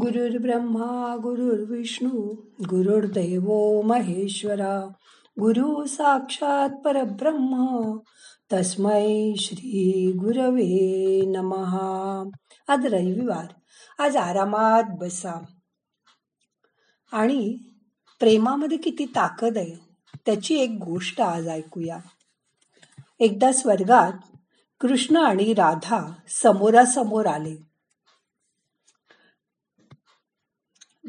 गुरुर्ब्रह्मा गुरुर्विष्णू गुरुर्दैव महेश्वरा गुरु साक्षात परब्रह्म तस्मै श्री गुरवे नमहा आज रविवार आज आरामात बसा. आणि प्रेमामध्ये किती ताकद आहे त्याची एक गोष्ट आज ऐकूया. एकदा स्वर्गात कृष्ण आणि राधा समोरासमोर आले.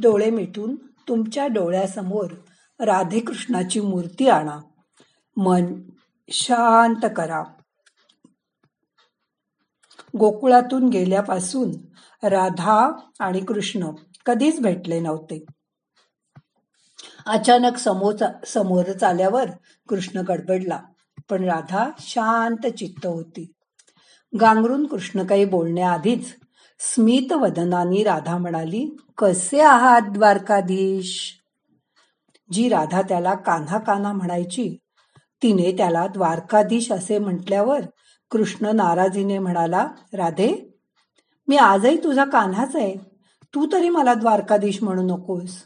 डोळे मिटून तुमच्या डोळ्यासमोर राधेकृष्णाची मूर्ती आणा. मन शांत करा. गोकुळातून गेल्यापासून राधा आणि कृष्ण कधीच भेटले नव्हते. अचानक समोर समोरच आल्यावर कृष्ण गडबडला पण राधा शांत चित्त होती. गांगरून कृष्ण काही बोलण्याआधीच स्मित वदनानी राधा म्हणाली कसे आहात द्वारकाधीश? जी राधा त्याला कान्हा कान्हा म्हणायची तिने त्याला द्वारकाधीश असे म्हटल्यावर कृष्ण नाराजीने म्हणाला राधे मी आजही तुझा कान्हाच आहे. तू तरी मला द्वारकाधीश म्हणू नकोस.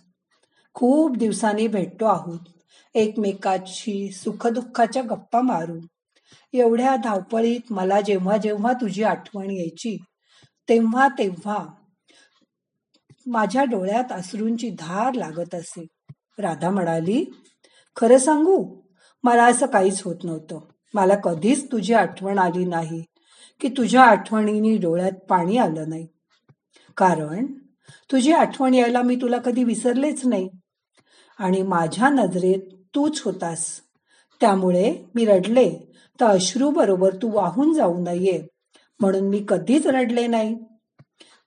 खूप दिवसांनी भेटतो आहोत. एकमेकाची सुखदुःखाच्या गप्पा मारू. एवढ्या धावपळीत मला जेव्हा जेव्हा तुझी आठवण यायची तेव्हा तेव्हा माझ्या डोळ्यात अश्रूंची धार लागत असे. राधा म्हणाली खरं सांगू मला असं काहीच होत नव्हतं. मला कधीच तुझी आठवण आली नाही की तुझ्या आठवणीने डोळ्यात पाणी आलं नाही. कारण तुझी आठवण यायला मी तुला कधी विसरलेच नाही. आणि माझ्या नजरेत तूच होतास. त्यामुळे मी रडले तर अश्रू बरोबर तू वाहून जाऊ नये म्हणून मी कधीच रडले नाही.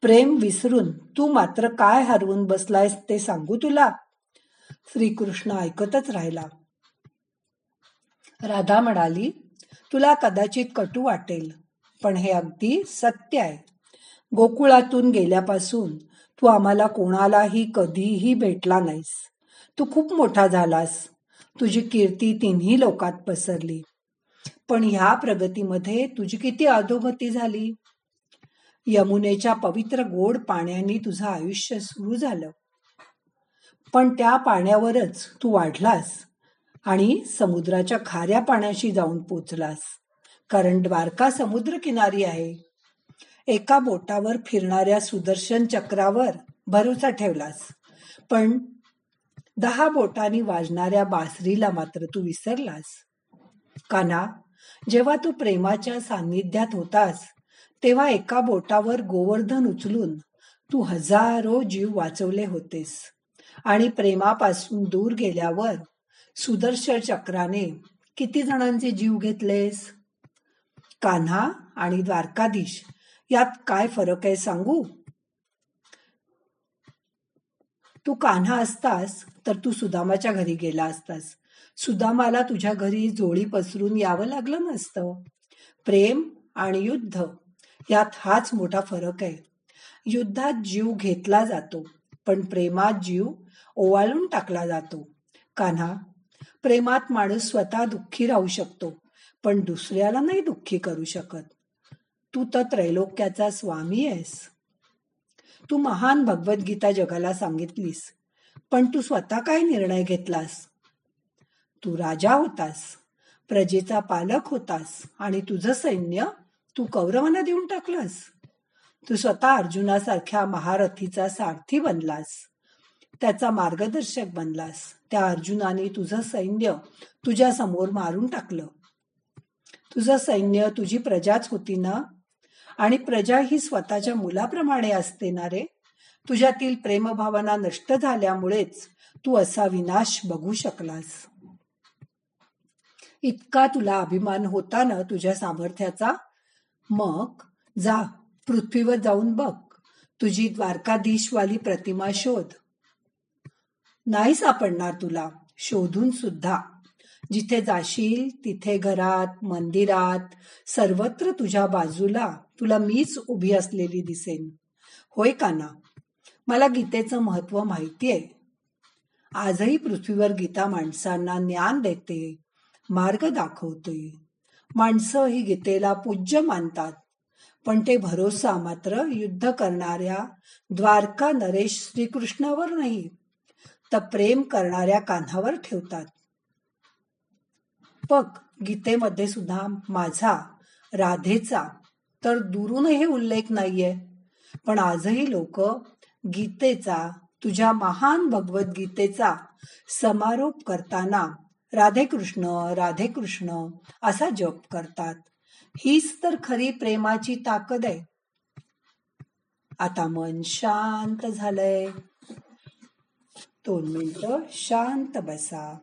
प्रेम विसरून तू मात्र काय हरवून बसलायस ते सांगू तुला. श्रीकृष्ण ऐकतच राहिला. राधा म्हणाली तुला कदाचित कटू वाटेल पण हे अगदी सत्य आहे. गोकुळातून गेल्यापासून तू आम्हाला कोणालाही कधीही भेटला नाहीस. तू खूप मोठा झालास. तुझी कीर्ती तिन्ही लोकात पसरली. पण ह्या प्रगतीमध्ये तुझी किती अधोगती झाली? यमुनेच्या पवित्र गोड पाण्याने तुझं आयुष्य सुरू झालं. पण त्या पाण्यावरच तू वाढलास आणि समुद्राच्या खाऱ्या पाण्याशी जाऊन पोचलास कारण द्वारका समुद्र किनारी आहे. एका बोटावर फिरणाऱ्या सुदर्शन चक्रावर भरोसा ठेवलास पण दहा बोटांनी वाजणाऱ्या बासरीला मात्र तू विसरलास. काना जेव्हा तू प्रेमाच्या सान्निध्यात होतास तेव्हा एका बोटावर गोवर्धन उचलून तू हजारो जीव वाचवले होतेस. आणि प्रेमापासून दूर गेल्यावर सुदर्शन चक्राने किती जणांचे जीव घेतलेस? कान्हा आणि द्वारकाधीश यात काय फरक आहे सांगू? तू कान्हा असतास तर तू सुदामाच्या घरी गेला असतास. सुदामाला तुझ्या घरी जोळी पसरून यावं लागलं नसतं. प्रेम आणि युद्ध यात हाच मोठा फरक आहे. युद्धात जीव घेतला जातो पण प्रेमात जीव ओवाळून टाकला जातो. कान्हा प्रेमात माणूस स्वतः दुःखी राहू शकतो पण दुसऱ्याला नाही दुःखी करू शकत. तू तर त्रैलोक्याचा स्वामी आहेस. तू महान भगवद्गीता जगाला सांगितलीस पण तू स्वतः काय निर्णय घेतलास? तू राजा होतास प्रजेचा पालक होतास आणि तुझं सैन्य तू कौरवांना देऊन टाकलास. तू स्वतः अर्जुनासारख्या महारथीचा सारथी बनलास. त्याचा मार्गदर्शक बनलास. त्या अर्जुनाने तुझं सैन्य तुझ्या समोर मारून टाकलं. तुझं सैन्य तुझी प्रजाच होती ना? आणि प्रजा ही स्वतःच्या मुलाप्रमाणे असते ना रे? तुझ्यातील प्रेमभावना नष्ट झाल्यामुळेच तू असा विनाश बघू शकलास. इतका तुला अभिमान होता ना तुझ्या सामर्थ्याचा? मग जा पृथ्वीवर जाऊन बघ. तुझी द्वारकाधीशवाली प्रतिमा शोध. नाही सापडणार तुला शोधून सुद्धा. जिथे जाशील तिथे घरात मंदिरात सर्वत्र तुझ्या बाजूला तुला मीच उभी असलेली दिसेन. होय का ना मला गीतेचं महत्त्व माहिती आहे आजही पृथ्वीवर गीता माणसांना ज्ञान देते. मार्ग दाखवते माणसं ही गीतेला पूज्य मानतात. पण ते भरोसा मात्र युद्ध करणाऱ्या द्वारका नरेश श्रीकृष्णावर नाही तर प्रेम करणाऱ्या कान्हावर ठेवतात. पक गीतेमध्ये सुद्धा माझा राधेचा तर दुरूनही उल्लेख नाहीये. पण आजही लोक गीतेचा तुझ्या महान भगवद्गीतेचा समारोप करताना राधे कृष्ण राधे कृष्ण असा जप करतात. हीच तर खरी प्रेमाची ताकद आहे. आता मन शांत झालंय. दोन मिनिट शांत बसा.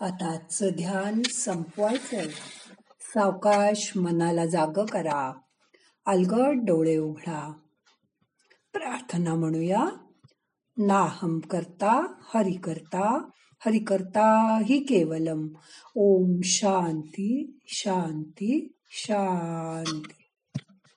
आता आजचं ध्यान संपवायचंय. सावकाश मनाला जाग करा. अलगट डोळे उघडा. प्रार्थना म्हणूया. नाहम करता हरि करता हरि करता हि केवलम. ओम शांती शांती शांती.